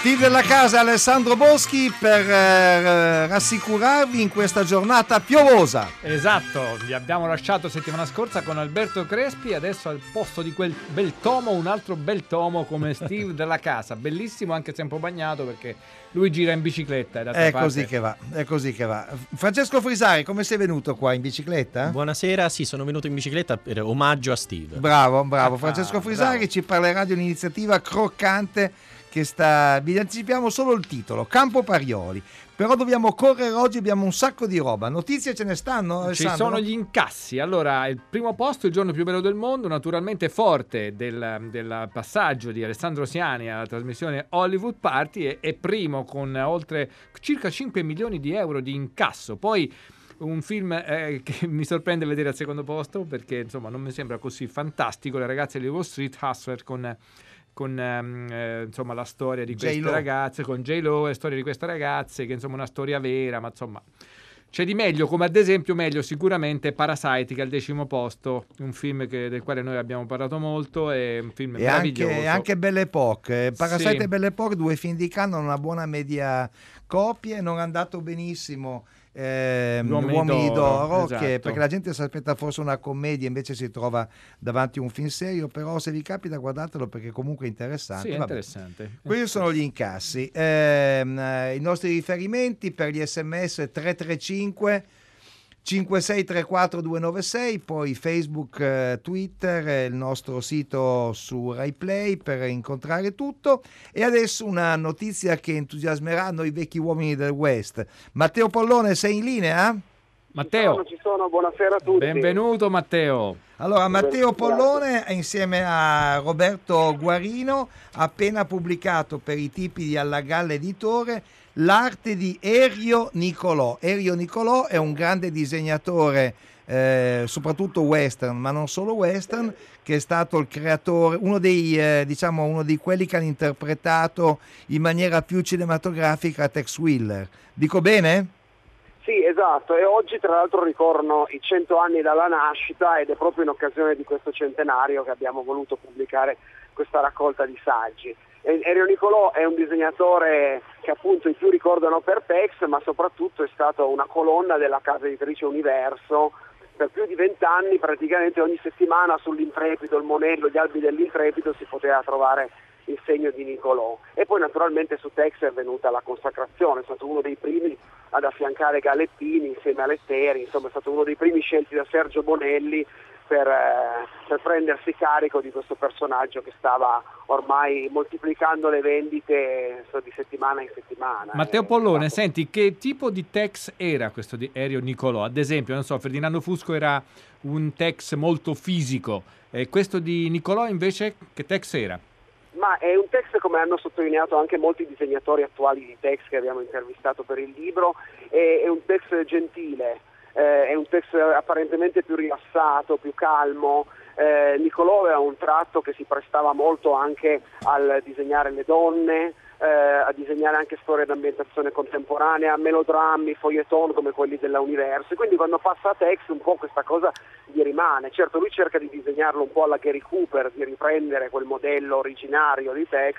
Steve della casa Alessandro Boschi per eh, rassicurarvi in questa giornata piovosa. Esatto, vi abbiamo lasciato settimana scorsa con Alberto Crespi, adesso al posto di quel bel tomo, un altro bel tomo come Steve della casa, bellissimo anche se un po' bagnato perché lui gira in bicicletta. È così che va, è così che va. Francesco Frisari, come sei venuto qua in bicicletta? Buonasera, sì, sono venuto in bicicletta per omaggio a Steve. Bravo, bravo. Francesco Frisari bravo. ci parlerà di un'iniziativa croccante che sta, vi anticipiamo solo il titolo, Campo Parioli. Però dobbiamo correre oggi, abbiamo un sacco di roba. Notizie ce ne stanno? Alessandro? Ci sono gli incassi. Allora, il primo posto, il giorno più bello del mondo, naturalmente forte del, del passaggio di Alessandro Siani alla trasmissione Hollywood Party, è, è primo con oltre circa 5 milioni di euro di incasso. Poi un film eh, che mi sorprende vedere al secondo posto perché insomma non mi sembra così fantastico. Le ragazze di Wall Street Hustler con con eh, insomma, la storia di queste J-Lo. ragazze, con J-Lo, la storia di queste ragazze, che insomma è una storia vera, ma insomma c'è di meglio, come ad esempio meglio sicuramente Parasite che è al decimo posto, un film che, del quale noi abbiamo parlato molto, è un film e meraviglioso. Anche, anche Belle Époque, Parasite sì. e Belle Époque, due film di Cannes, una buona media copie, non è andato benissimo eh, Uomini, Uomini d'Oro, d'oro esatto. che, perché la gente si aspetta forse una commedia invece si trova davanti a un film serio però se vi capita guardatelo perché comunque è interessante, sì, è interessante. questi sono gli incassi eh, i nostri riferimenti per gli sms 335 5634296, poi Facebook, eh, Twitter, eh, il nostro sito su RaiPlay per incontrare tutto. E adesso una notizia che entusiasmerà noi vecchi uomini del West. Matteo Pollone, sei in linea? Matteo. Ci sono, ci sono, buonasera a tutti. Benvenuto Matteo. Allora, Matteo Pollone insieme a Roberto Guarino ha appena pubblicato per i tipi di Alla Galla Editore l'arte di Erio Nicolò. Erio Nicolò è un grande disegnatore, eh, soprattutto western, ma non solo western, che è stato il creatore, uno dei, eh, diciamo, uno di quelli che hanno interpretato in maniera più cinematografica Tex Wheeler. Dico bene? Sì, esatto, e oggi tra l'altro ricorrono i 100 anni dalla nascita ed è proprio in occasione di questo centenario che abbiamo voluto pubblicare questa raccolta di saggi. Erio Nicolò è un disegnatore che appunto i più ricordano per Tex, ma soprattutto è stato una colonna della casa editrice Universo. Per più di vent'anni praticamente ogni settimana sull'Intrepido, il Monello, gli albi dell'Intrepido si poteva trovare il segno di Nicolò. E poi naturalmente su Tex è venuta la consacrazione, è stato uno dei primi ad affiancare Galeppini insieme a Letteri, insomma è stato uno dei primi scelti da Sergio Bonelli per, eh, per, prendersi carico di questo personaggio che stava ormai moltiplicando le vendite di settimana in settimana. Matteo Pollone, stato... senti, che tipo di tex era questo di Aereo Nicolò? Ad esempio, non so, Ferdinando Fusco era un tex molto fisico, e questo di Nicolò invece che tex era? Ma è un text, come hanno sottolineato anche molti disegnatori attuali di text che abbiamo intervistato per il libro, è, è un text gentile, eh, è un testo apparentemente più rilassato, più calmo. Eh, Nicolò aveva un tratto che si prestava molto anche al disegnare le donne, eh, a disegnare anche storie d'ambientazione contemporanea, melodrammi, foglieton come quelli della. Quindi quando passa a Tex un po' questa cosa gli rimane. Certo lui cerca di disegnarlo un po' alla Gary Cooper, di riprendere quel modello originario di Tex,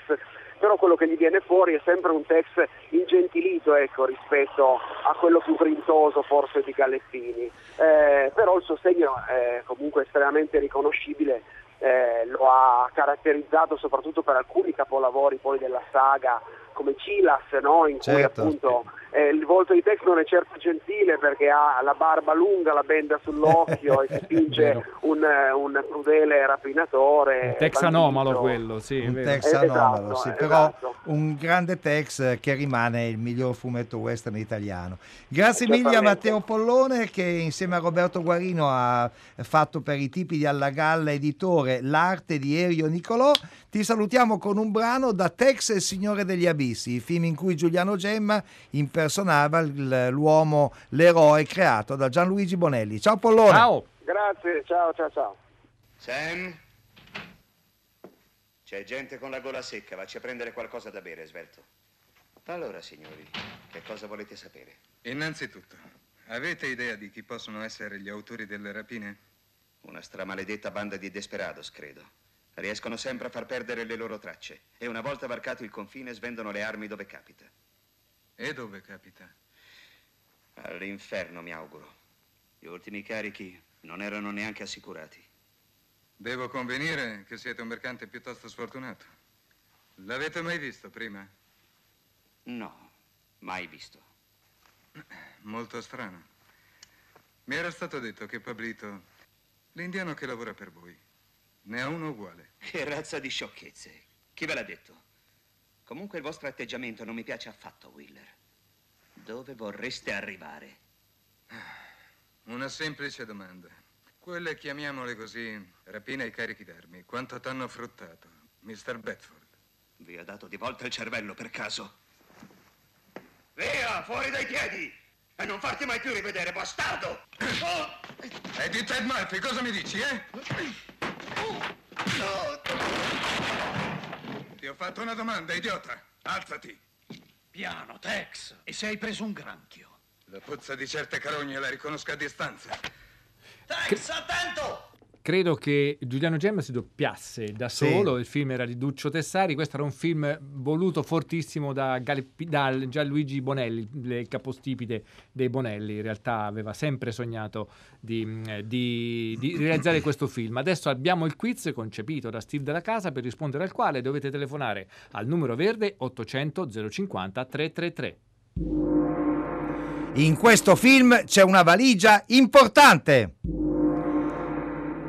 però quello che gli viene fuori è sempre un text ingentilito ecco, rispetto a quello più grintoso forse di Gallettini, eh, però il suo segno è comunque estremamente riconoscibile, eh, lo ha caratterizzato soprattutto per alcuni capolavori poi della saga come Cilas, no? in cui certo. appunto eh, il volto di Tex non è certo gentile perché ha la barba lunga, la benda sull'occhio e si finge un, un, crudele rapinatore. Un Tex anomalo quello, sì. Un Tex anomalo, esatto, sì, però esatto. un grande Tex che rimane il miglior fumetto western italiano. Grazie mille a Matteo Pollone che insieme a Roberto Guarino ha fatto per i tipi di Alla Galla editore l'arte di Erio Nicolò. Ti salutiamo con un brano da Tex e il Signore degli Abissi, il film in cui Giuliano Gemma impersonava l'uomo, l'eroe creato da Gianluigi Bonelli. Ciao Pollone. Ciao. Grazie, ciao ciao ciao. Sam? C'è gente con la gola secca, vacci a prendere qualcosa da bere, svelto. Allora, signori, che cosa volete sapere? Innanzitutto, avete idea di chi possono essere gli autori delle rapine? Una stramaledetta banda di desperados, credo. Riescono sempre a far perdere le loro tracce e una volta varcato il confine svendono le armi dove capita. E dove capita? All'inferno, mi auguro. Gli ultimi carichi non erano neanche assicurati. Devo convenire che siete un mercante piuttosto sfortunato. L'avete mai visto prima? No, mai visto. Molto strano. Mi era stato detto che Pablito, l'indiano che lavora per voi, ne ha uno uguale. Che razza di sciocchezze. Chi ve l'ha detto? Comunque il vostro atteggiamento non mi piace affatto, Wheeler. Dove vorreste arrivare? Una semplice domanda. Quelle, chiamiamole così, rapine ai carichi d'armi, quanto t'hanno fruttato, Mr. Bedford? Vi ha dato di volta il cervello per caso? Via, fuori dai piedi! E non farti mai più rivedere, bastardo! Oh! E di Ted Murphy cosa mi dici, eh? Ti ho fatto una domanda, idiota. Alzati. Piano, Tex. E se hai preso un granchio? La puzza di certe carogne la riconosco a distanza. Tex, attento! Credo che Giuliano Gemma si doppiasse da Sì. solo, il film era di Duccio Tessari, questo era un film voluto fortissimo da, Galli- da Gianluigi Bonelli, il capostipite dei Bonelli, in realtà aveva sempre sognato di, mh, di- di realizzare questo film. Adesso abbiamo il quiz concepito da Steve della Casa per rispondere al quale dovete telefonare al numero verde 800 050 333. In questo film c'è una valigia importante.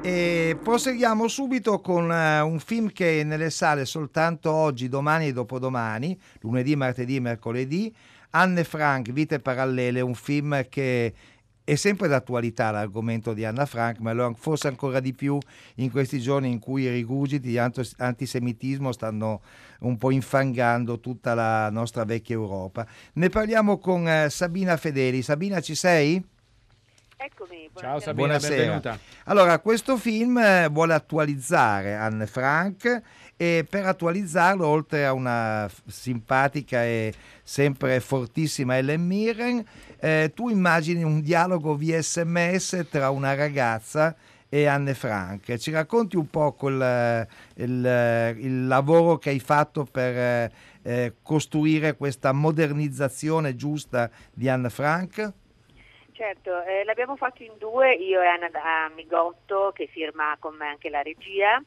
E proseguiamo subito con eh, un film che è nelle sale soltanto oggi, domani e dopodomani, lunedì, martedì e mercoledì. Anne Frank, Vite parallele, un film che è sempre d'attualità l'argomento di Anna Frank, ma lo- forse ancora di più in questi giorni in cui i rigurgiti di antisemitismo stanno un po' infangando tutta la nostra vecchia Europa. Ne parliamo con eh, Sabina Fedeli. Sabina, ci sei? Eccomi, Ciao buonasera. Sabina, Buonasera. benvenuta. Allora, questo film eh, vuole attualizzare Anne Frank e per attualizzarlo, oltre a una simpatica e sempre fortissima Ellen Mirren, eh, tu immagini un dialogo via sms tra una ragazza e Anne Frank. Ci racconti un po' quel, eh, il, eh, il lavoro che hai fatto per eh, eh, costruire questa modernizzazione giusta di Anne Frank? Certo, eh, l'abbiamo fatto in due, io e Anna Amigotto che firma con me anche la regia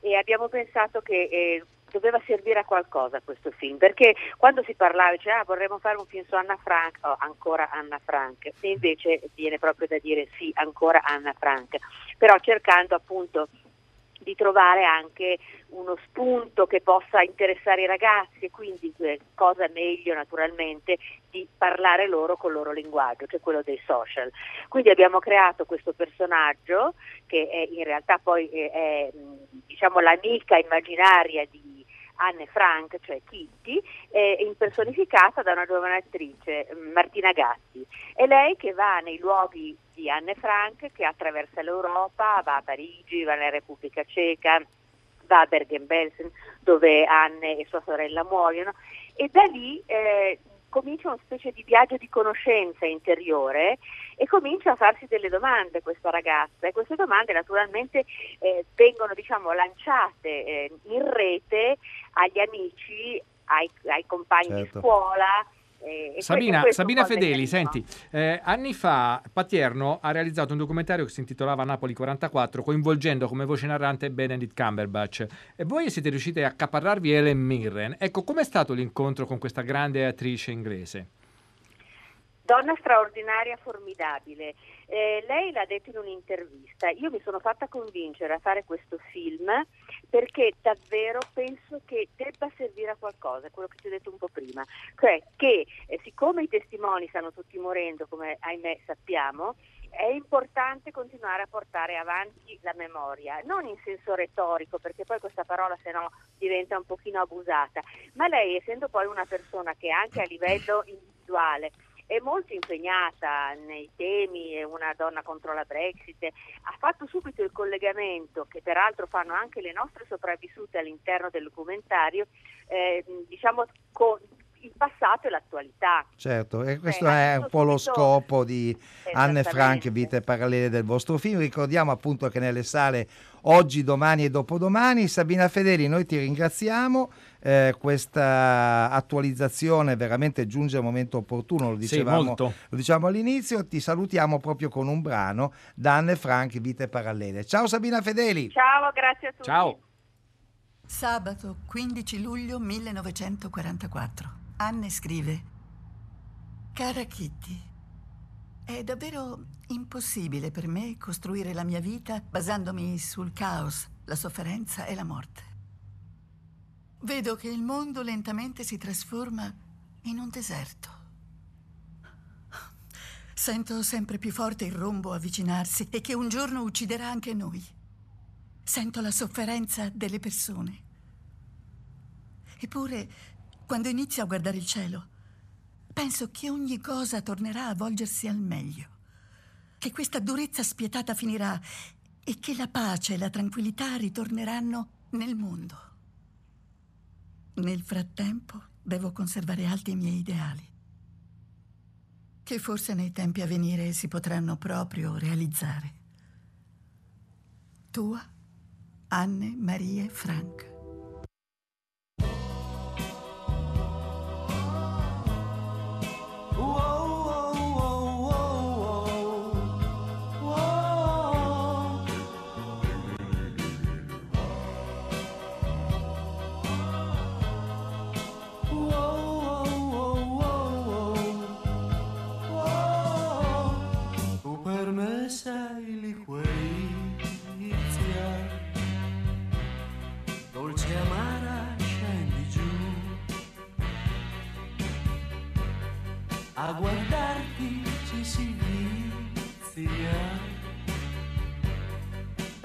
e abbiamo pensato che eh, doveva servire a qualcosa questo film, perché quando si parlava, diceva ah, vorremmo fare un film su Anna Frank, oh, ancora Anna Frank, e invece viene proprio da dire sì, ancora Anna Frank, però cercando appunto di trovare anche uno spunto che possa interessare i ragazzi e quindi eh, cosa meglio naturalmente di parlare loro col loro linguaggio, che è quello dei social. Quindi abbiamo creato questo personaggio che è in realtà poi è, è, mh, diciamo l'amica immaginaria di Anne Frank, cioè Kitty, è impersonificata da una giovane attrice, mh, Martina Gatti. È lei che va nei luoghi di Anne Frank, che attraversa l'Europa, va a Parigi, va nella Repubblica Ceca, va a Bergen-Belsen, dove Anne e sua sorella muoiono, e da lì eh, comincia una specie di viaggio di conoscenza interiore e comincia a farsi delle domande questa ragazza e queste domande naturalmente eh, vengono diciamo, lanciate eh, in rete agli amici, ai, ai compagni Certo. di scuola. E Sabina, questo- Sabina Fedeli, senti, eh, anni fa Patierno ha realizzato un documentario che si intitolava Napoli 44, coinvolgendo come voce narrante Benedict Cumberbatch. E voi siete riusciti a accaparrarvi Ellen Mirren. Ecco, com'è stato l'incontro con questa grande attrice inglese? Donna straordinaria, formidabile. Eh, lei l'ha detto in un'intervista. Io mi sono fatta convincere a fare questo film perché davvero penso che debba servire a qualcosa, quello che ti ho detto un po' prima. Cioè che eh, siccome i testimoni stanno tutti morendo, come ahimè sappiamo, è importante continuare a portare avanti la memoria, non in senso retorico, perché poi questa parola se no diventa un pochino abusata, ma lei essendo poi una persona che anche a livello individuale è molto impegnata nei temi, è una donna contro la Brexit, ha fatto subito il collegamento, che peraltro fanno anche le nostre sopravvissute all'interno del documentario, eh, diciamo con il passato e l'attualità. Certo, e questo Cioè, è un po' lo scopo di Anne Frank. Vite parallele del vostro film. Ricordiamo appunto che nelle sale oggi, domani e dopodomani. Sabina Fedeli, noi ti ringraziamo. Eh, questa attualizzazione veramente giunge al momento opportuno, lo Sì, dicevamo, molto. lo dicevamo all'inizio. Ti salutiamo proprio con un brano da Anne Frank, Vite parallele. Ciao Sabina Fedeli. Ciao, grazie a tutti. Ciao. Sabato 15 luglio 1944. Anne scrive: Cara Kitty, è davvero impossibile per me costruire la mia vita basandomi sul caos, la sofferenza e la morte. Vedo che il mondo lentamente si trasforma in un deserto. Sento sempre più forte il rombo avvicinarsi e che un giorno ucciderà anche noi. Sento la sofferenza delle persone. Eppure, quando inizio a guardare il cielo, penso che ogni cosa tornerà a volgersi al meglio, che questa durezza spietata finirà e che la pace e la tranquillità ritorneranno nel mondo. Nel frattempo devo conservare alti i miei ideali, che forse nei tempi a venire si potranno proprio realizzare. Tua, Anne Marie Frank.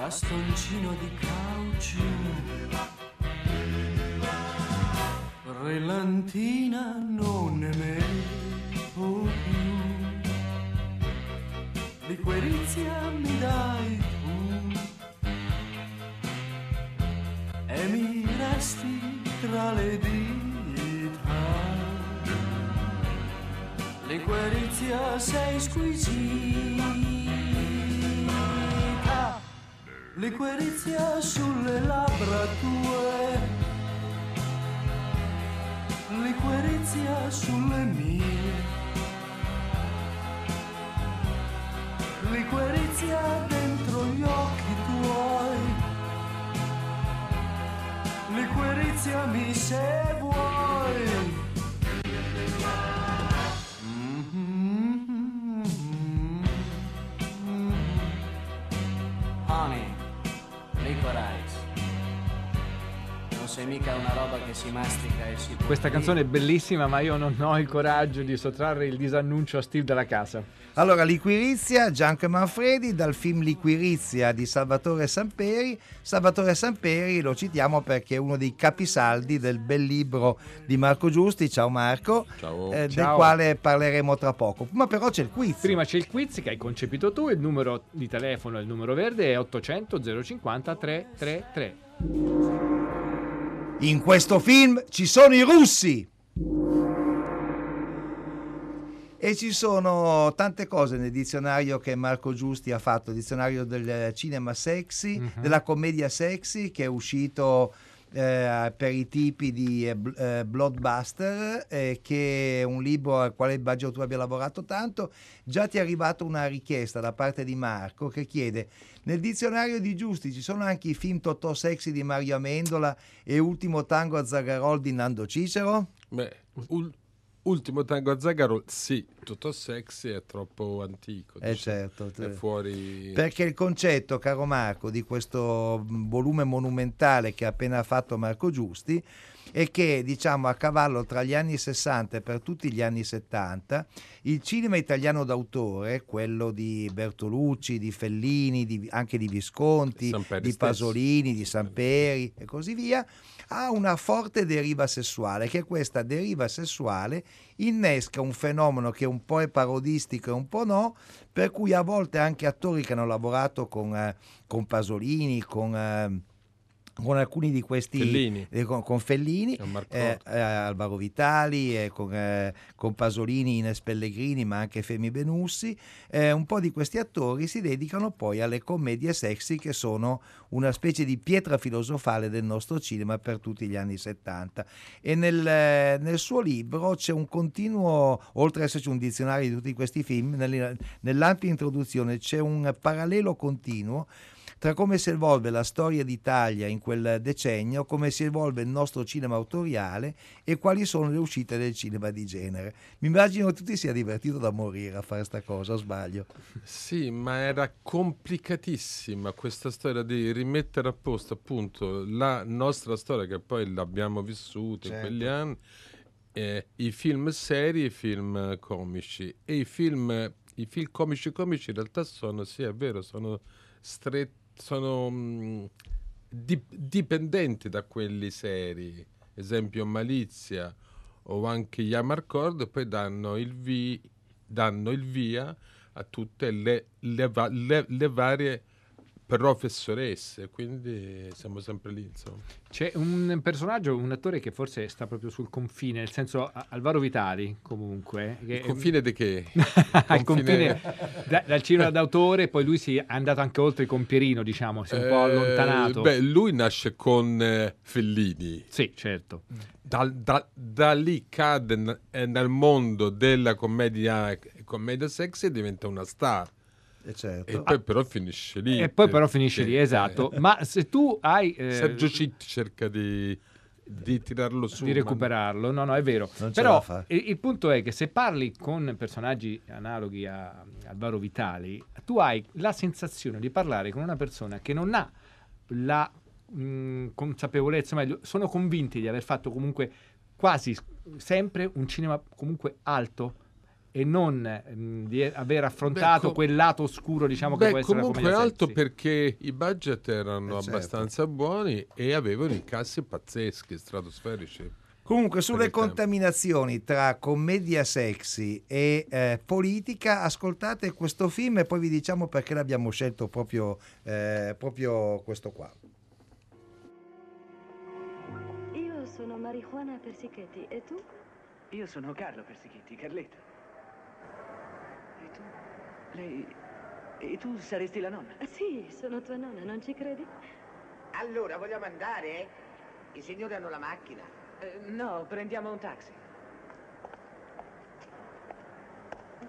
Bastoncino di caucciù, brillantina non ne metto più. Liquerizia mi dai tu e mi resti tra le dita. Liquerizia sei squisita. Liquerizia sulle labbra tue. Liquerizia sulle mie. liquerizia dentro gli occhi tuoi. Liqueriziami se vuoi. Sei mica una roba che si mastica e si Questa canzone è bellissima, ma io non ho il coraggio di sottrarre il disannuncio a Steve dalla casa. Allora, Liquirizia, Gianco Manfredi, dal film Liquirizia di Salvatore Samperi. Salvatore Samperi lo citiamo perché è uno dei capisaldi del bel libro di Marco Giusti, ciao Marco, Ciao. eh, del Ciao. quale parleremo tra poco. Ma però c'è il quiz. Prima c'è il quiz che hai concepito tu, il numero di telefono, il numero verde è 800 050 333. In questo film ci sono i russi! E ci sono tante cose nel dizionario che Marco Giusti ha fatto, il dizionario del cinema sexy, Mhm. della commedia sexy, che è uscito eh, per i tipi di eh, eh, Blockbuster, eh, che è un libro al quale immagino tu abbia lavorato tanto. Già ti è arrivata una richiesta da parte di Marco che chiede: nel dizionario di Giusti ci sono anche i film Totò Sexy di Mario Amendola e Ultimo Tango a Zagarol di Nando Cicero? Beh, ul- ultimo tango a Zagaro, sì, tutto sexy è troppo antico. Eh certo, È fuori... Perché il concetto, caro Marco, di questo volume monumentale che ha appena fatto Marco Giusti è che diciamo a cavallo tra gli anni 60 e per tutti gli anni 70 il cinema italiano d'autore, quello di Bertolucci, di Fellini, di- anche di Visconti, di stesso. Pasolini, di Samperi e così via, ha una forte deriva sessuale, che questa deriva sessuale innesca un fenomeno che un po' è parodistico e un po' no, per cui a volte anche attori che hanno lavorato con, eh, con Pasolini, con... eh, con alcuni di questi Fellini. eh, con, con Fellini, eh, eh, Alvaro Vitali, eh, con, eh, con Pasolini, Ines Pellegrini, ma anche Femi Benussi, eh, un po' di questi attori si dedicano poi alle commedie sexy che sono una specie di pietra filosofale del nostro cinema per tutti gli anni 70. E nel, nel suo libro c'è un continuo, oltre ad esserci un dizionario di tutti questi film, nel- nell'ampia introduzione c'è un parallelo continuo tra come si evolve la storia d'Italia in quel decennio, come si evolve il nostro cinema autoriale e quali sono le uscite del cinema di genere. Mi immagino che tu ti sia divertito da morire a fare sta cosa, o sbaglio? Sì, ma era complicatissima questa storia di rimettere a posto appunto la nostra storia che poi l'abbiamo vissuta in Certo. quegli anni, eh, i film seri e i film comici. E i film, i film comici comici in realtà sono, sì è vero, sono stretti, sono mm, dip- dipendenti da quelli seri. Esempio Malizia o anche Yamarcord, poi danno il, vi- danno il via a tutte le, le le- le varie professoresse, quindi siamo sempre lì, insomma. C'è un personaggio, un attore che forse sta proprio sul confine, nel senso Alvaro Vitali comunque. Che, Il confine di che? al confine- confine da- dal cinema d'autore, poi lui si è andato anche oltre il Compierino, diciamo, si è un po' Eh, allontanato. Beh, lui nasce con eh, Fellini. Sì, certo. Dal- da, da lì cade eh, nel mondo della commedia, commedia sexy e diventa una star. E, certo. E poi però finisce lì. E poi però finisce lì, esatto. eh. Ma se tu hai... eh, Sergio Citti cerca di, di tirarlo su. di ma- recuperarlo, no, no, è vero. Non ce Però la fa. il, il punto è che se parli con personaggi analoghi a Alvaro Vitali, tu hai la sensazione di parlare con una persona che non ha la mh, consapevolezza, meglio, sono convinti di aver fatto comunque quasi sempre un cinema comunque alto e non mh, di aver affrontato com- quel lato oscuro, diciamo che Beh, può essere comunque alto perché i budget erano Eh, certo. abbastanza buoni e avevano incassi pazzeschi, stratosferici. Comunque sulle contaminazioni tra commedia sexy e eh, politica, ascoltate questo film e poi vi diciamo perché l'abbiamo scelto proprio, eh, proprio questo qua. Io sono Marijuana Persichetti e tu? Io sono Carlo Persichetti, Carletta. E tu? Lei... E tu saresti la nonna? Sì, sono tua nonna, non ci credi? Allora, vogliamo andare? I signori hanno la macchina. Eh, no, prendiamo un taxi.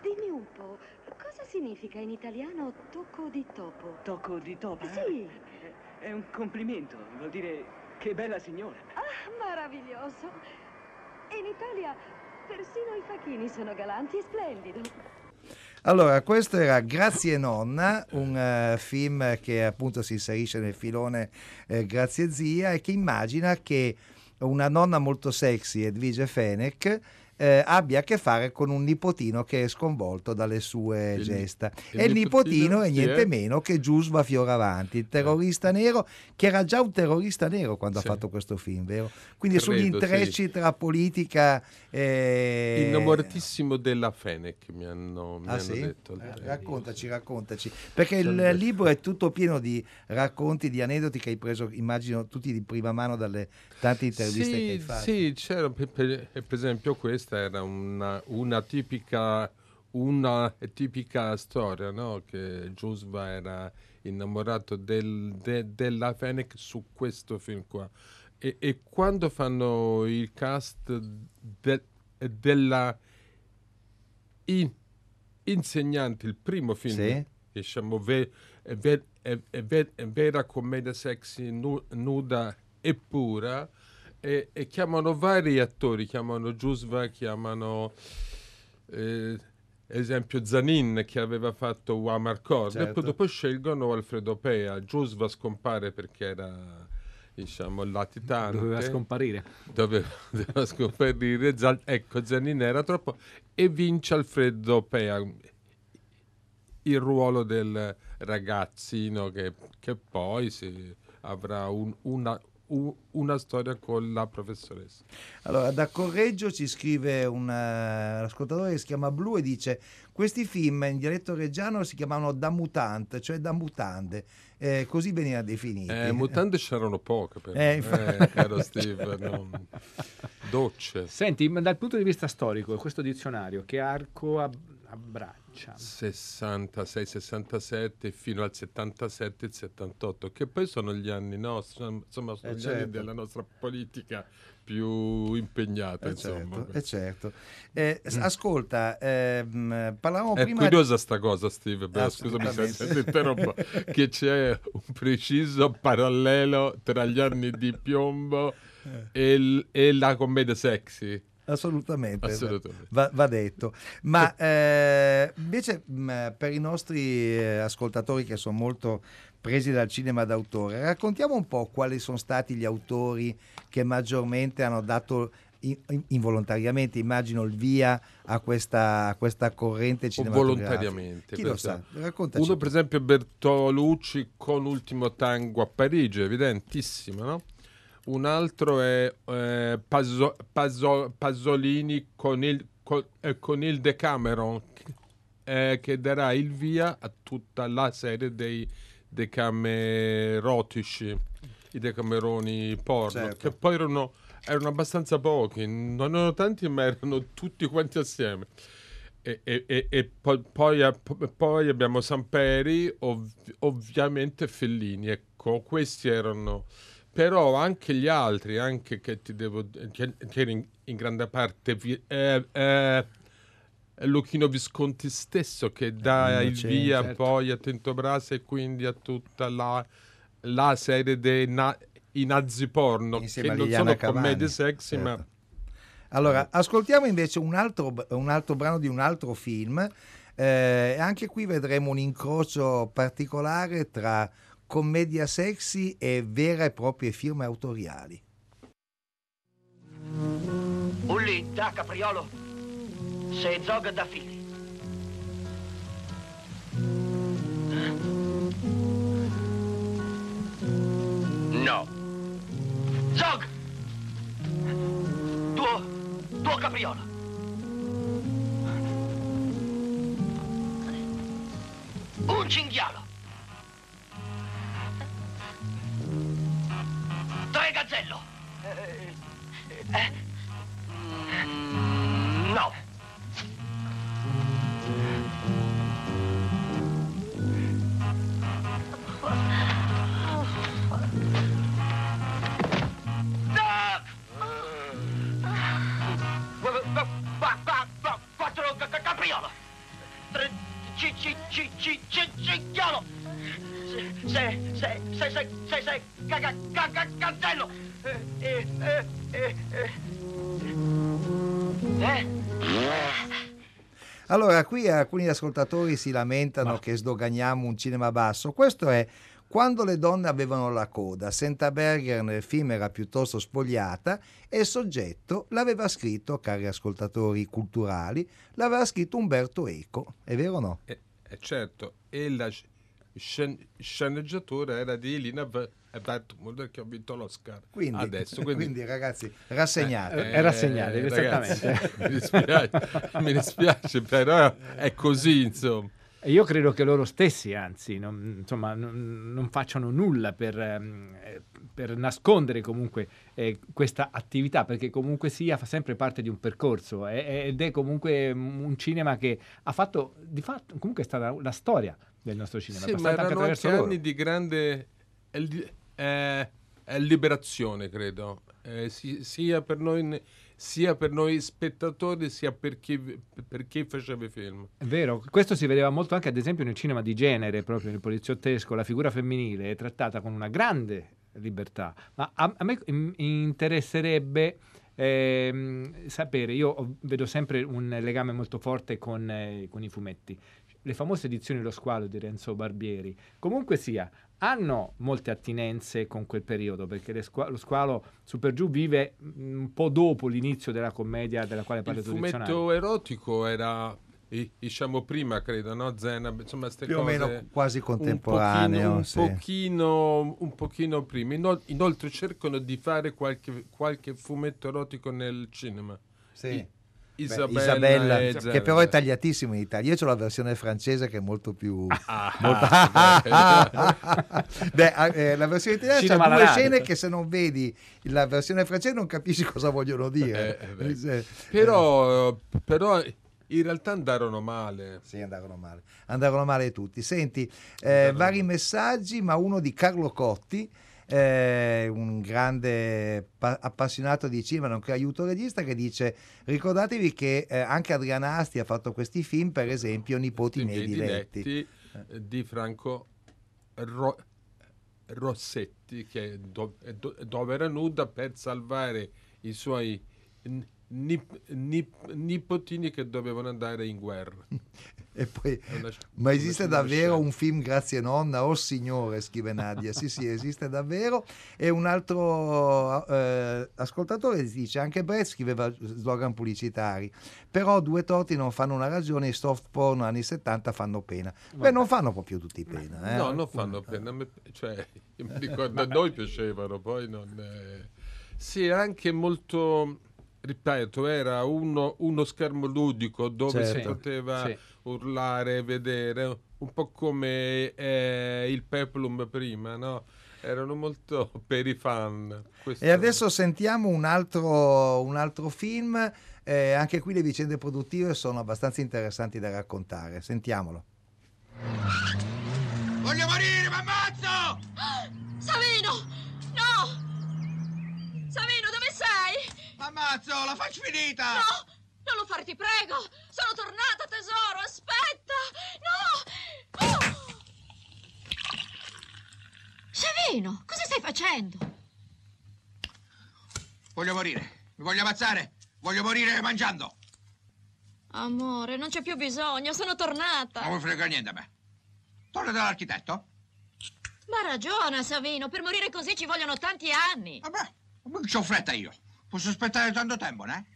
Dimmi un po', cosa significa in italiano tocco di topo? Tocco di topo? Sì. Eh, È un complimento, vuol dire che bella signora. Ah, meraviglioso! In Italia persino i facchini sono galanti e splendido. Allora, questo era Grazie Nonna, un eh, film che appunto si inserisce nel filone eh, Grazie Zia e che immagina che una nonna molto sexy, Edvige Fenech, eh, abbia a che fare con un nipotino che è sconvolto dalle sue Il- gesta. il e il nipotino nipotino è niente è? meno che Giusva Fioravanti, il terrorista nero, che era già un terrorista nero quando Sì. ha fatto questo film, vero? Quindi Credo, sugli sì. intrecci tra politica e... Innamoratissimo della Fenech, mi hanno, mi Ah, hanno sì? detto. Eh, raccontaci, raccontaci. Perché il Salve. libro è tutto pieno di racconti, di aneddoti che hai preso, immagino, tutti di prima mano dalle tante interviste che hai Sì, fatto. sì, c'era per, per- esempio questa era una, una tipica una tipica storia, no? Che Giusva era innamorato del- de- della Fenech su questo film qua. E, e quando fanno il cast de- della in- insegnante, il primo film, Sì. diciamo, ve- ve- ve- ve- vera commedia sexy nu- nuda e pura, e, e chiamano vari attori, chiamano Giusva, chiamano eh, esempio Zanin che aveva fatto Wamarcord e Certo. poi dopo scelgono Alfredo Pea. Giusva scompare perché era diciamo, latitante. Doveva scomparire. Doveva, doveva scomparire, Zal- ecco, Zanin era troppo, e vince Alfredo Pea, il ruolo del ragazzino che, che poi si, avrà un- una, un- una storia con la professoressa. Allora, da Correggio ci scrive un eh, ascoltatore che si chiama Blu e dice questi film in dialetto reggiano si chiamavano da mutant, cioè da mutande, Eh, così veniva definiti. Eh, mutande c'erano poche, però. Eh, Eh, infa- caro Steve, no. docce. Senti, ma dal punto di vista storico, questo dizionario che arco ab- abbraccia? 66, 67 fino al 77 e 78, che poi sono gli anni nostri, insomma, sono Eh, gli certo. anni della nostra politica più impegnata, Eh, insomma. certo, eh, certo. Eh, s- ascolta, ehm, parlavamo È prima... curiosa sta cosa, Steve, però scusami se ti interrompo, che c'è un preciso parallelo tra gli anni di piombo e, il- e la commedia sexy. Assolutamente, Assolutamente. Va, va detto. Ma eh, invece mh, per i nostri eh, ascoltatori che sono molto presi dal cinema d'autore, raccontiamo un po' quali sono stati gli autori che maggiormente hanno dato in- in- involontariamente, immagino, il via a questa, a questa corrente cinematografica. volontariamente. Chi lo sa? Raccontaci. Uno, per esempio, Bertolucci con Ultimo Tango a Parigi, evidentissimo, no? Un altro è eh, Paso- Paso- Pasolini con il, con, eh, con il Decameron, eh, che darà il via a tutta la serie dei decamerotici, i decameroni porno, Certo. che poi erano, erano abbastanza pochi, non erano tanti, ma erano tutti quanti assieme. E, e- e- e poi, poi, abbiamo Samperi, ov- ovviamente Fellini. Ecco, questi erano. Però anche gli altri, anche che ti devo che, che in, in grande parte vi- eh, eh, Lucchino Visconti stesso che dà il Innocenti, via certo. poi a Tento Brasa e quindi a tutta la, la serie dei na- i nazi porno Insieme che non sono Cavani, commedie sexy certo. ma Allora, ascoltiamo invece un altro, un altro brano di un altro film. Eh, anche qui vedremo un incrocio particolare tra commedia sexy e vere e proprie firme autoriali. Ulli, da capriolo. Se zog da fili. Alcuni ascoltatori si lamentano che sdoganiamo un cinema basso. Questo è quando le donne avevano la coda. Senta Berger nel film era piuttosto spogliata e il soggetto l'aveva scritto, cari ascoltatori culturali, l'aveva scritto Umberto Eco. È vero o no? Eh, eh, certo, e la sc- scen- sceneggiatura era di Elina V- Wertmuller che ha vinto l'Oscar Quindi, adesso. quindi, ragazzi, rassegnate. Eh, rassegnate, ragazzi, esattamente. mi, dispiace, mi dispiace, però è così, insomma. E io credo che loro stessi, anzi, non, insomma, non, non facciano nulla per, ehm, eh, per nascondere comunque eh, questa attività, perché comunque sia fa sempre parte di un percorso eh, ed è comunque un cinema che ha fatto, di fatto, comunque è stata la storia del nostro cinema, Sì, è ma erano anche attraverso loro. anni di grande eh, eh, eh, liberazione, credo, eh, si- sia, per noi, sia per noi spettatori, sia per chi, per chi faceva i film. È vero, questo si vedeva molto anche ad esempio nel cinema di genere, proprio nel poliziottesco, la figura femminile è trattata con una grande libertà, ma a, a me in- interesserebbe ehm, sapere, io vedo sempre un legame molto forte con, eh, con i fumetti, le famose edizioni Lo squalo di Renzo Barbieri, comunque sia, hanno molte attinenze con quel periodo, perché le squa- lo squalo su per giù vive mm, un po' dopo l'inizio della commedia della quale parli Il tu fumetto dizionario. erotico era, i- diciamo prima, credo, no? Zena, insomma, queste Più o cose meno quasi un contemporaneo, pochino- Un sì. pochino, un pochino prima. Inol- inoltre cercano di fare qualche, qualche fumetto erotico nel cinema. Sì. I- Isabella, Isabella, che però è tagliatissimo in Italia. Io ho la versione francese che è molto più. Ah, molto- Beh, eh, la versione italiana Cinema ha due scene che se non vedi la versione francese non capisci cosa vogliono dire. Eh, eh. Eh, Però, però in realtà andarono male. Sì, andarono male. Andarono male tutti. Senti, eh, vari messaggi, ma uno di Carlo Cotti, eh, un grande pa- appassionato di cinema, nonché aiuto regista, che dice: Ricordatevi che eh, anche Adriana Asti ha fatto questi film, per esempio, Nipoti miei diletti eh, di Franco Ro- Rossetti, che do- do- dove era nuda per salvare i suoi n- nip- nip- nipotini che dovevano andare in guerra. E poi, una ma esiste davvero scena. un film Grazie nonna? Oh signore, scrive Nadia. Sì, sì, esiste davvero. E un altro eh, ascoltatore dice, anche Brett scriveva slogan pubblicitari, però due torti non fanno una ragione, i soft porn anni 70 fanno pena. Beh, non fanno proprio tutti pena. eh. No, non fanno pena. Cioè, io mi ricordo, a noi piacevano, poi non... eh. Sì, anche molto... Ripeto, era uno, uno schermo ludico dove si Certo. poteva Sì. urlare, vedere, un po' come eh, il Peplum prima, no? Erano molto per i fan. Questo- E adesso sentiamo un altro, un altro film, eh, anche qui le vicende produttive sono abbastanza interessanti da raccontare. Sentiamolo. Voglio morire, mi M'ammazzo, la faccio finita! No! Non lo fare, ti prego! Sono tornata, tesoro! Aspetta! No! Oh! Savino, cosa stai facendo? Voglio morire, mi voglio ammazzare, voglio morire mangiando. Amore, non c'è più bisogno, sono tornata. Non mi frega niente a me. Torna dall'architetto? Ma ha ragione, Savino, per morire così ci vogliono tanti anni. Vabbè, non c'ho fretta io. Posso aspettare tanto tempo, né?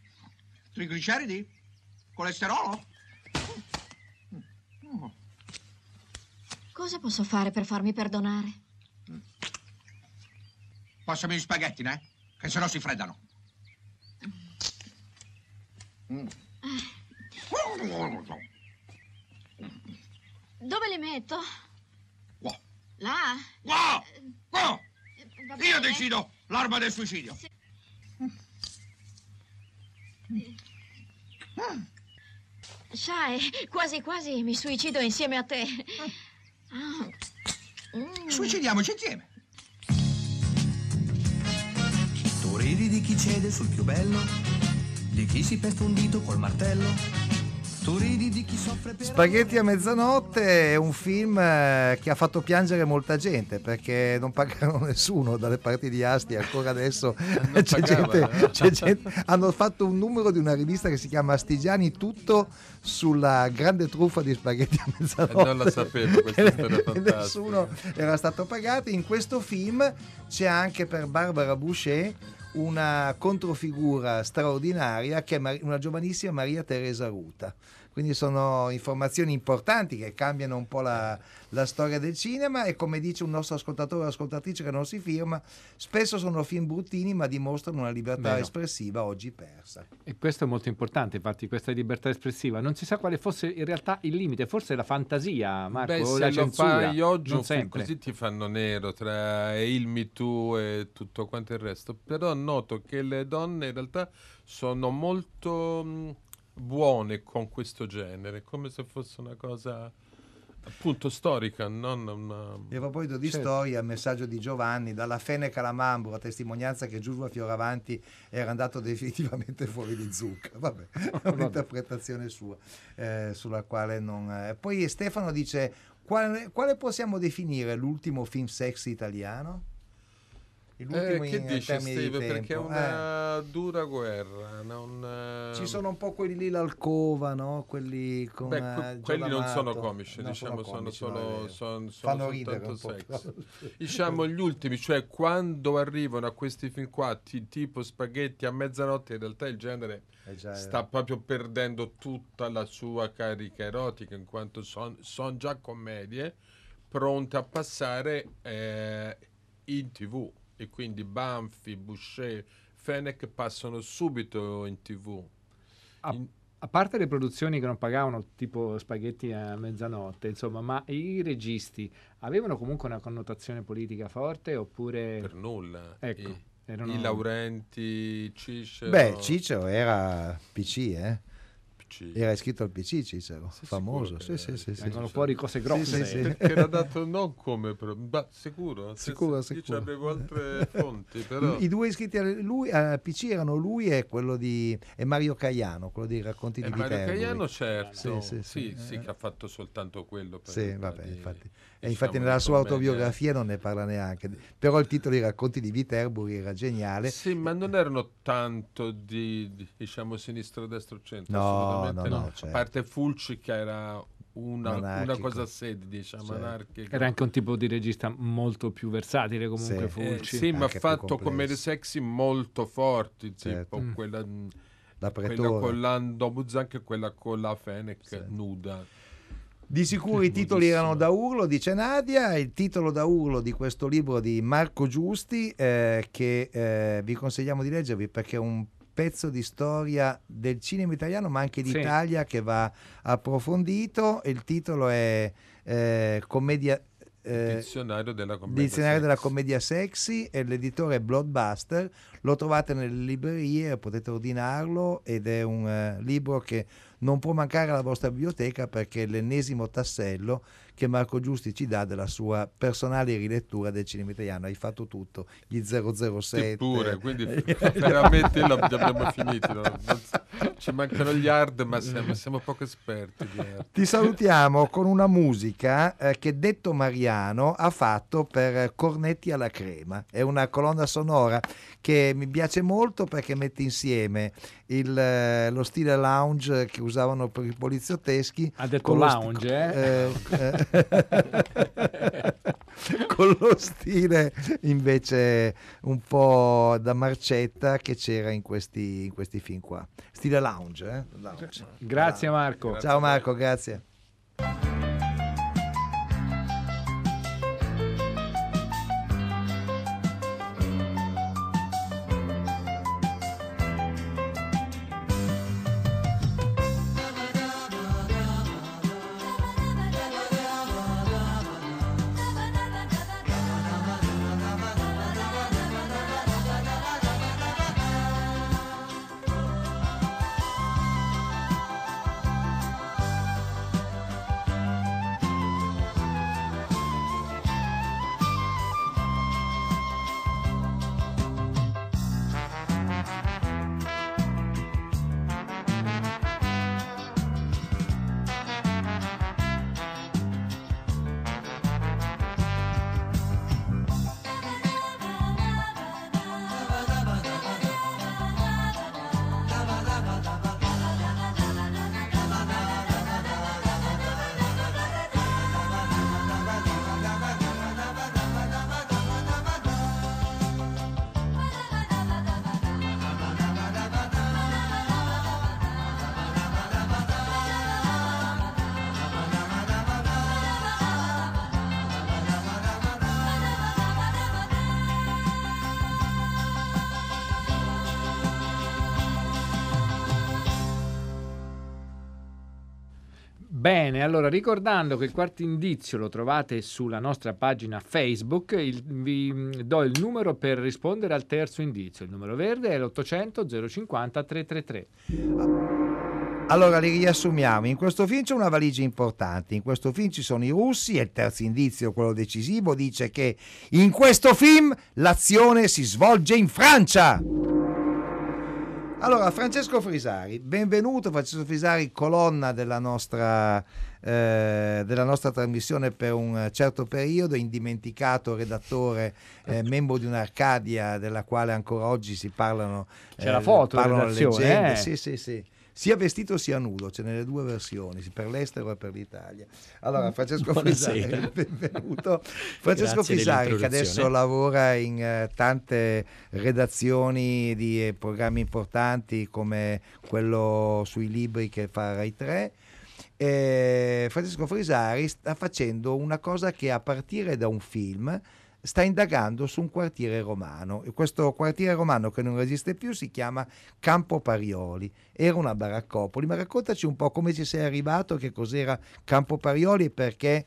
Trigliceridi? Colesterolo? Cosa posso fare per farmi perdonare? Passami gli spaghetti, né? Che se no si freddano. Mm. Dove li metto? Qua. Là? Qua! Qua! Va Io decido l'arma del suicidio. Sai, quasi quasi mi suicido insieme a te. Ah. Mm. Suicidiamoci insieme. Tu ridi di chi cede sul più bello, di chi si pesta un dito col martello. Spaghetti a mezzanotte è un film eh, che ha fatto piangere molta gente perché non pagano nessuno dalle parti di Asti ancora adesso c'è gente, eh. c'è gente- hanno fatto un numero di una rivista che si chiama Astigiani tutto sulla grande truffa di spaghetti a mezzanotte Eh, non la sapevo, questa storia fantastica. nessuno era stato pagato in questo film c'è anche per Barbara Boucher una controfigura straordinaria che è una giovanissima Maria Teresa Ruta. Quindi sono informazioni importanti che cambiano un po' la, la storia del cinema e come dice un nostro ascoltatore o ascoltatrice che non si firma, spesso sono film bruttini ma dimostrano una libertà Vero. espressiva oggi persa. E questo è molto importante, infatti, questa libertà espressiva. Non si sa quale fosse in realtà il limite, forse la fantasia, Marco, Beh, o se la lo censura. fai oggi così ti fanno nero tra il Me Too e tutto quanto il resto. Però noto che le donne in realtà sono molto mh, buone con questo genere, come se fosse una cosa appunto storica, non una... E a proposito di Certo. storia, il messaggio di Giovanni, dalla Fene Calamambro, a testimonianza che Giulio Fioravanti era andato definitivamente fuori di zucca. Vabbè, è un'interpretazione sua, eh, sulla quale non... eh. Poi Stefano dice, quale, quale possiamo definire l'ultimo film sexy italiano? L'ultimo Eh, che in dici termini di Steve? Perché è una dura guerra. Non, Eh, eh, Ci sono un po' quelli lì l'alcova, no? Quelli con Beh, eh, que- quelli non sono comici, Non diciamo, sono, comici, no, solo, vero. sono, sono Fanno ridere sex. Diciamo gli ultimi, cioè quando arrivano a questi film qua, ti- tipo spaghetti a mezzanotte, in realtà il genere Eh già, sta proprio perdendo tutta la sua carica erotica, in quanto sono già commedie pronte a passare eh, in tv. E quindi Banfi, Boucher, Fennec passano subito in tv. A, a parte le produzioni che non pagavano, tipo spaghetti a mezzanotte, insomma, ma i registi avevano comunque una connotazione politica forte oppure... Per nulla. Ecco, I, erano- i Laurenti, Cicero. Beh, Cicero era PC, eh? Era iscritto al PC Cicero, famoso. sicuro Sì, sì, sì, sì. Vengono fuori cose grosse. sì, sì. Perché era dato non come... pro- ma sicuro? Sicuro, se- sicuro. Io avevo altre fonti, però... I due iscritti a lui, al PC erano lui e quello di e Mario Caiano, quello dei racconti E di Mario Viterbo. Caiano, certo. Sì, Sì, sì, sì. sì, che ha fatto soltanto quello. Per Sì, vabbè, di- infatti. E diciamo, infatti nella sua commedia. autobiografia non ne parla neanche. Però il titolo dei racconti di Viterbo era geniale. Sì, ma non erano tanto di, di, diciamo sinistra, destra centro. No, assolutamente no, no. no, certo. A parte Fulci che era una, una cosa a sé, diciamo, Certo. anarchica. Era anche un tipo di regista molto più versatile comunque Eh, Fulci. sì, ma ha fatto commedie sexy molto forti, Certo. tipo Mm. quella, La quella con Lando Buzzan e quella con la Fennec nuda. Di sicuro i titoli erano da urlo, dice Nadia, il titolo da urlo di questo libro di Marco Giusti eh, che eh, vi consigliamo di leggervi perché è un pezzo di storia del cinema italiano ma anche Sì. d'Italia che va approfondito. Il titolo è eh, Commedia... eh, Dizionario della commedia Dizionario sexy. della commedia sexy e l'editore è Bloodbuster, lo trovate nelle librerie, potete ordinarlo ed è un eh, libro che non può mancare alla vostra biblioteca perché è l'ennesimo tassello che Marco Giusti ci dà della sua personale rilettura del cinema italiano. Hai fatto tutto, gli 007. Sì, pure, quindi veramente li abbiamo no? S- Ci mancano gli hard, ma siamo, siamo poco esperti. Ti salutiamo con una musica eh, che Detto Mariano ha fatto per Cornetti alla crema. È una colonna sonora che mi piace molto perché mette insieme il, eh, lo stile lounge che usavano per i poliziotteschi. Ha detto con lo sti- lounge, eh? eh, con lo stile invece un po' da marcetta che c'era in questi, in questi film qua. Stile lounge, eh? Lounge. Grazie Marco. Ciao Marco, grazie. Bene, allora ricordando che il quarto indizio lo trovate sulla nostra pagina Facebook, il- vi mm, do il numero per rispondere al terzo indizio. Il numero verde è l'800 050 333. Allora li riassumiamo. In questo film c'è una valigia importante. In questo film ci sono i russi e il terzo indizio, quello decisivo, dice che in questo film l'azione si svolge in Francia. Allora, Francesco Frisari, benvenuto. Francesco Frisari, colonna della nostra, eh, della nostra trasmissione per un certo periodo, indimenticato redattore, eh, membro di un'Arcadia della quale ancora oggi si parlano. C'è la foto, parlano leggende. eh. Sì, sì, sì. Sia vestito sia nudo, c'è nelle due versioni, per l'estero e per l'Italia. Allora, Francesco Buonasera. Frisari, benvenuto. Francesco Grazie Fisari, che adesso lavora in eh, tante redazioni di eh, programmi importanti come quello sui libri che fa Rai 3. Eh, Francesco Frisari sta facendo una cosa che a partire da un film sta indagando su un quartiere romano. E questo quartiere romano che non esiste più si chiama Campo Parioli. Era una baraccopoli. Ma raccontaci un po' come ci sei arrivato che cos'era Campo Parioli e perché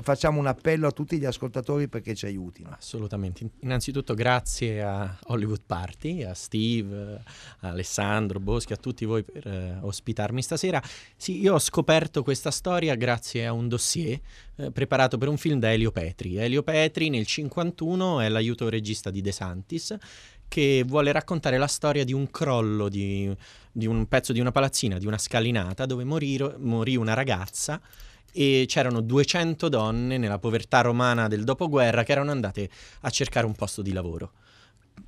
facciamo un appello a tutti gli ascoltatori perché ci aiutino Assolutamente. Innanzitutto grazie a Hollywood Party, a Steve, a Alessandro, Boschi, a tutti voi per eh, ospitarmi stasera. Sì, io ho scoperto questa storia grazie a un dossier eh, preparato per un film da Elio Petri. Elio Petri nel 51 è l'aiuto regista di De Santis che vuole raccontare la storia di un crollo di, di un pezzo di una palazzina, di una scalinata dove morì, morì una ragazza e c'erano 200 donne nella povertà romana del dopoguerra che erano andate a cercare un posto di lavoro.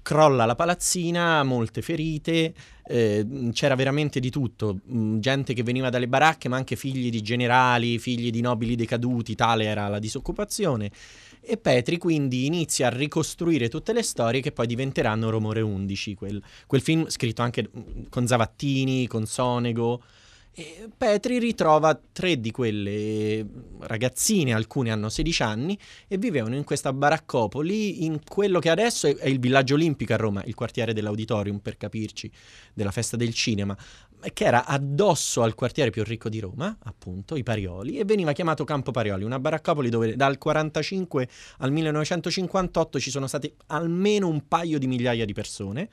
Crolla la palazzina, molte ferite, eh, c'era veramente di tutto, mh, gente che veniva dalle baracche, ma anche figli di generali, figli di nobili decaduti, tale era la disoccupazione. E Petri quindi inizia a ricostruire tutte le storie che poi diventeranno Romore 11, quel, quel film scritto anche mh, con Zavattini, con Sonego. E Petri ritrova tre di quelle ragazzine, alcune hanno 16 anni, e vivevano in questa baraccopoli in quello che adesso è, il villaggio olimpico a Roma, il quartiere dell'auditorium per capirci, della festa del cinema, che era addosso al quartiere più ricco di Roma, appunto, i Parioli, e veniva chiamato Campo Parioli, una baraccopoli dove dal 45 al 1958 ci sono state almeno un paio di migliaia di persone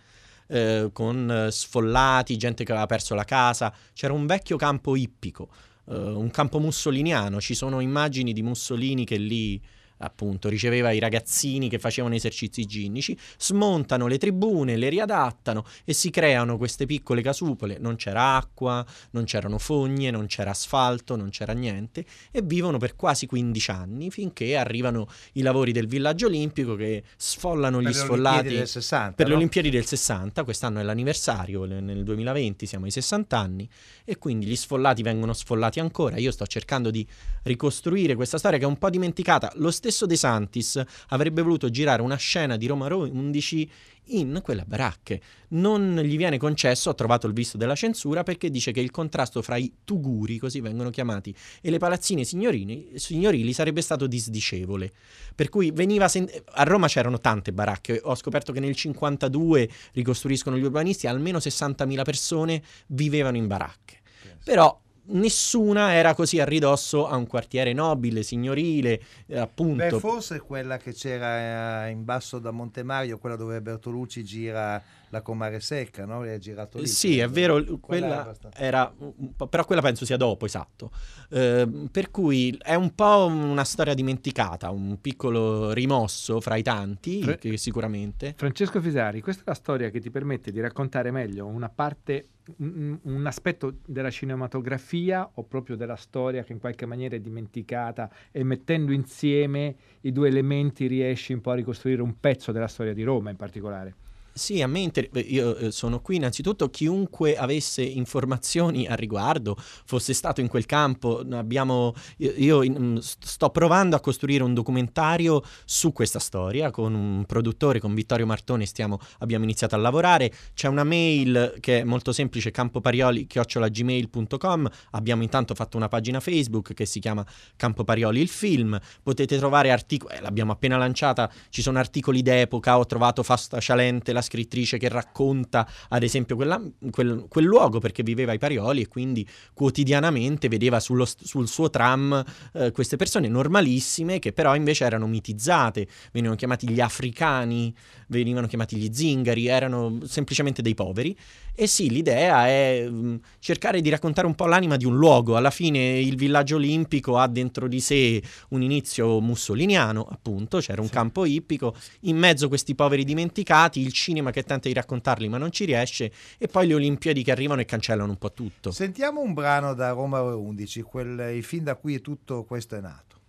eh, con eh, sfollati, gente che aveva perso la casa. C'era un vecchio campo ippico, eh, un campo mussoliniano. Ci sono immagini di Mussolini che lì appunto riceveva i ragazzini che facevano esercizi ginnici, smontano le tribune, le riadattano e si creano queste piccole casupole. Non c'era acqua, non c'erano fogne, non c'era asfalto, non c'era niente e vivono per quasi 15 anni finché arrivano i lavori del villaggio olimpico che sfollano Per gli le sfollati Olimpiadi del 60, per le no? Olimpiadi del 60, quest'anno è l'anniversario, le- nel 2020 siamo ai 60 anni e quindi gli sfollati vengono sfollati ancora. Io sto cercando di ricostruire questa storia che è un po' dimenticata. Lo stesso De Santis avrebbe voluto girare una scena di Roma Ro- 11 in quelle baracche. Non gli viene concesso, ho trovato il visto della censura, perché dice che il contrasto fra i tuguri, così vengono chiamati, e le palazzine signorini- signorili sarebbe stato disdicevole. Per cui veniva sen- a Roma c'erano tante baracche, ho scoperto che nel 52 ricostruiscono gli urbanisti, almeno 60.000 persone vivevano in baracche. Però nessuna era così a ridosso a un quartiere nobile, signorile, eh, appunto. Beh, forse quella che c'era eh, in basso da Montemario, quella dove Bertolucci gira la Comare Secca, no? Ha girato lì. Sì, è credo. vero, Quella quella era abbastanza- era, un po'- però quella penso sia dopo, esatto. Eh, per cui è un po' una storia dimenticata, un piccolo rimosso fra i tanti, Fra- che sicuramente. Francesco Fisari, questa è la storia che ti permette di raccontare meglio una parte, un, un aspetto della cinematografia o proprio della storia che in qualche maniera è dimenticata e mettendo insieme i due elementi riesci un po' a ricostruire un pezzo della storia di Roma in particolare. Sì, a me inter- beh, io eh, sono qui innanzitutto chiunque avesse informazioni a riguardo, fosse stato in quel campo, abbiamo, io, io sto provando a costruire un documentario su questa storia con un produttore, con Vittorio Martone, stiamo, abbiamo iniziato a lavorare, c'è una mail che è molto semplice, campoparioli.gmail.com, abbiamo intanto fatto una pagina Facebook che si chiama Campo Parioli il film, potete trovare articoli, l'abbiamo appena lanciata, ci sono articoli d'epoca, ho trovato Fausta Cialente, la scrittrice che racconta ad esempio quella- quel, quel luogo perché viveva ai Parioli e quindi quotidianamente vedeva sullo sul suo tram eh, queste persone normalissime che però invece erano mitizzate, venivano chiamati gli africani, venivano chiamati gli zingari, erano semplicemente dei poveri. E sì, l'idea è mh, cercare di raccontare un po' l'anima di un luogo. Alla fine il villaggio olimpico ha dentro di sé un inizio mussoliniano, appunto, c'era un campo ippico, in mezzo a questi poveri dimenticati, il cinema cinema che tenta di raccontarli ma non ci riesce e poi le Olimpiadi che arrivano e cancellano un po' tutto. Sentiamo un brano da Roma 11, quel, il film da cui tutto questo è nato.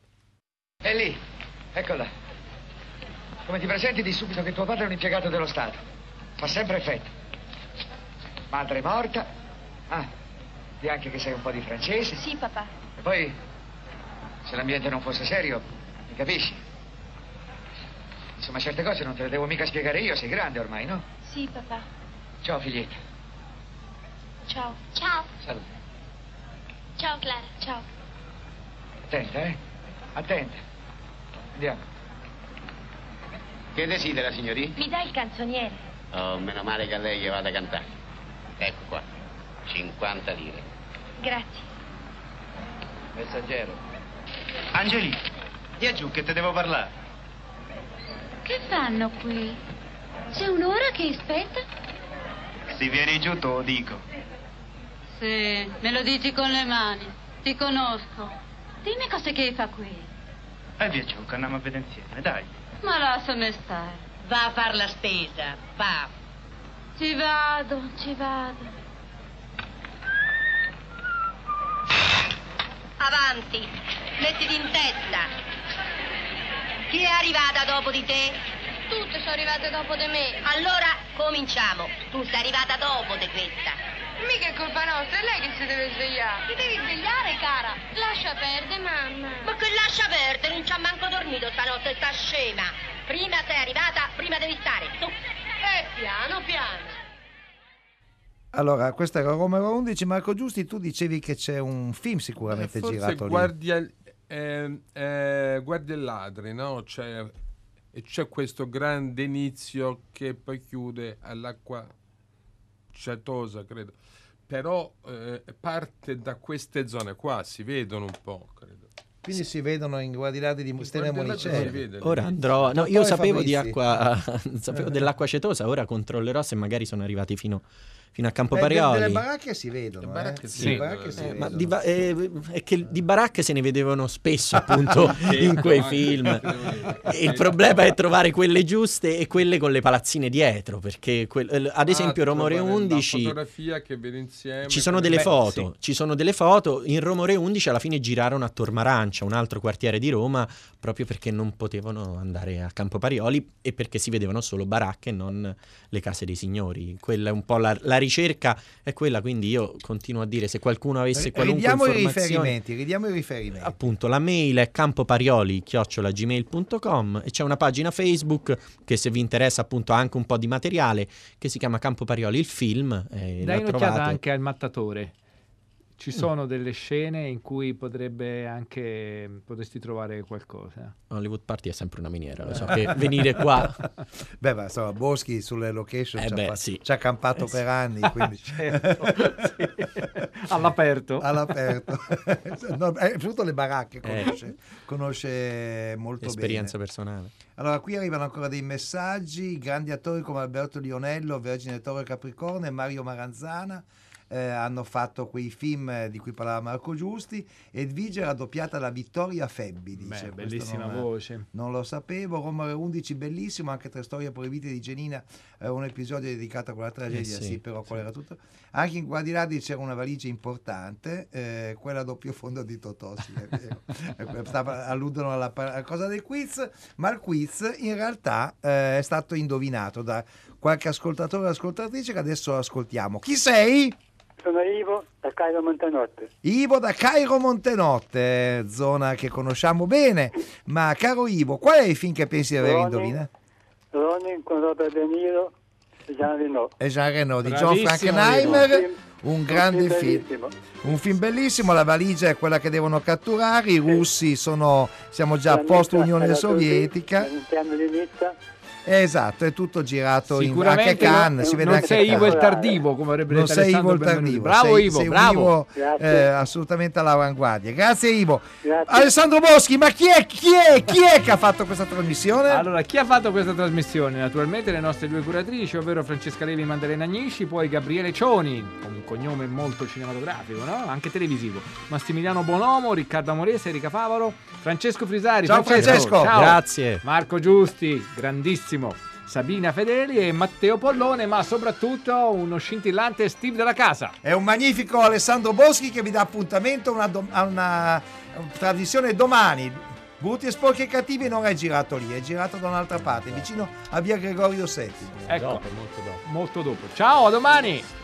È lì, eccola. Come ti presenti di subito che tuo padre è un impiegato dello Stato. Fa sempre effetto. Madre è morta. Ah, di anche che sei un po' di francese. Sì, papà. E poi, se l'ambiente non fosse serio, mi capisci? Insomma, certe cose non te le devo mica spiegare io, sei grande ormai, no? Sì, papà. Ciao, figlietta. Ciao. Ciao. Salute. Ciao, Clara. Ciao. Attenta, eh? Attenta. Andiamo. Che desidera, signori? Mi dai il canzoniere? Oh, meno male che a lei gli vada a cantare. Ecco qua, 50 lire. Grazie. Messaggero. Angeli, via giù che te devo parlare. Che fanno qui? C'è un'ora che aspetta? Se vieni giù te lo dico. Sì, me lo dici con le mani. Ti conosco. Dimmi cosa che fa qui. E via giù che andiamo a vedere insieme, dai. Ma lasciami stare. Va a far la spesa, va. Ci vado, ci vado. Avanti, mettiti in testa. Chi è arrivata dopo di te? Tutte sono arrivate dopo di me. Allora cominciamo. Tu sei arrivata dopo di questa. Mica è colpa nostra, è lei che si deve svegliare. Ti devi svegliare, cara. Lascia perdere, mamma. Ma che lascia perdere? Non ci ha manco dormito stanotte, sta scema. Prima sei arrivata, prima devi stare. Su. Eh, piano, piano. Allora, questo era Roma 11. Marco Giusti, tu dicevi che c'è un film sicuramente Forse girato lì. guardia, eh, eh, guardia e ladri, no? C'è, c'è questo grande inizio che poi chiude all'acqua ciatosa, credo. Però eh, parte da queste zone qua, si vedono un po', credo. Quindi si vedono in guardilati di e si Monicelli. Ora andrò. No, Ma io sapevo acqua. sapevo dell'acqua cetosa, ora controllerò se magari sono arrivati fino, fino a Campo Eh, de- Parioli. delle baracche si vedono. Le eh. baracche Sì, si le vedono, baracche si Eh, ma vedono. di, ba- eh, è che di baracche se ne vedevano spesso appunto in quei film il problema è trovare quelle giuste e quelle con le palazzine dietro perché quel- eh, ad esempio Ah, Romore trovare 11 La fotografia che vede insieme. ci sono delle Beh, foto, sì. ci sono delle foto. In Romore 11 alla fine girarono a Tormarancia, un altro quartiere di Roma, proprio perché non potevano andare a Campo Parioli e perché si vedevano solo baracche e non le case dei signori. Quella è un po' la, la ricerca, è quella. Quindi io continuo a dire se qualcuno avesse qualunque Ridiamo i informazione. riferimenti, ridiamo i riferimenti. Appunto, la mail è campoparioli-gmail.com e c'è una pagina Facebook che se vi interessa appunto ha anche un po' di materiale che si chiama Campo Parioli il film. E Dai la un'occhiata trovate. anche al mattatore. Ci Mm. sono delle scene in cui potrebbe anche potresti trovare qualcosa. Hollywood Party è sempre una miniera, lo so che venire qua Beh, ma insomma, Boschi sulle location Eh ci, ha beh, fatto- sì. ci ha campato Eh sì. per anni. Quindi... Certo, sì. All'aperto. All'aperto. no, eh, soprattutto le baracche Eh. conosce, conosce molto esperienza bene. personale. Allora, qui arrivano ancora dei messaggi, grandi attori come Alberto Lionello, Vergine Toro e Capricorno e Mario Maranzana eh, hanno fatto quei film eh, di cui parlava Marco Giusti. Edvige era doppiata da Vittoria Febbi, dice. Beh, bellissima non- voce. Non lo sapevo. Romare 11, bellissimo, anche tre storie proibite di Genina, eh, un episodio dedicato a quella tragedia, Eh sì, sì, però sì. qual era tutto. Anche in Guardiradi c'era una valigia importante, eh, quella a doppio fondo di Totò, sì, è vero. Ecco, stava- alludono alla, alla cosa del quiz, ma il quiz in realtà eh, è stato indovinato da qualche ascoltatore o ascoltatrice che adesso ascoltiamo. Chi sei? Sono Ivo da Cairo Montanotte. Ivo da Cairo Montenotte, zona che conosciamo bene. Ma caro Ivo, qual è il film che pensi di aver Ronin. indovinato? Ronin con Robert De Niro e Jean Reno. È Jean Reno di John Frankenheimer, un grande film. Un film bellissimo, la valigia è quella che devono catturare, i russi sono, siamo già post Unione Sovietica. All'interno di Nizza. Esatto, è tutto girato in, anche a Cannes, no- si vede non anche sei Ivo il tardivo, come avrebbe Non detto sei Ivo il tardivo, Bravo sei, Ivo, sei bravo. Ivo Grazie. eh, assolutamente all'avanguardia. Grazie Ivo. Alessandro Boschi, ma chi è, chi, è, chi è che ha fatto questa trasmissione? Allora, chi ha fatto questa trasmissione? Naturalmente le nostre due curatrici, ovvero Francesca Levi e Maddalena Agnisci, poi Gabriele Cioni, con un cognome molto cinematografico, no? Anche televisivo. Massimiliano Bonomo, Riccardo Amorese, Erika Favaro, Francesco Frisari. Ciao, Francesco. ciao. Grazie. Marco Giusti, grandissimo. Sabina Fedeli e Matteo Pollone, ma soprattutto uno scintillante Steve della casa. È un magnifico Alessandro Boschi che vi dà appuntamento a una, a una trasmissione domani. Brutti e sporchi e cattivi non è girato lì, è girato da un'altra parte, vicino a via Gregorio VII. Ecco, molto dopo. Molto dopo. Ciao, a domani!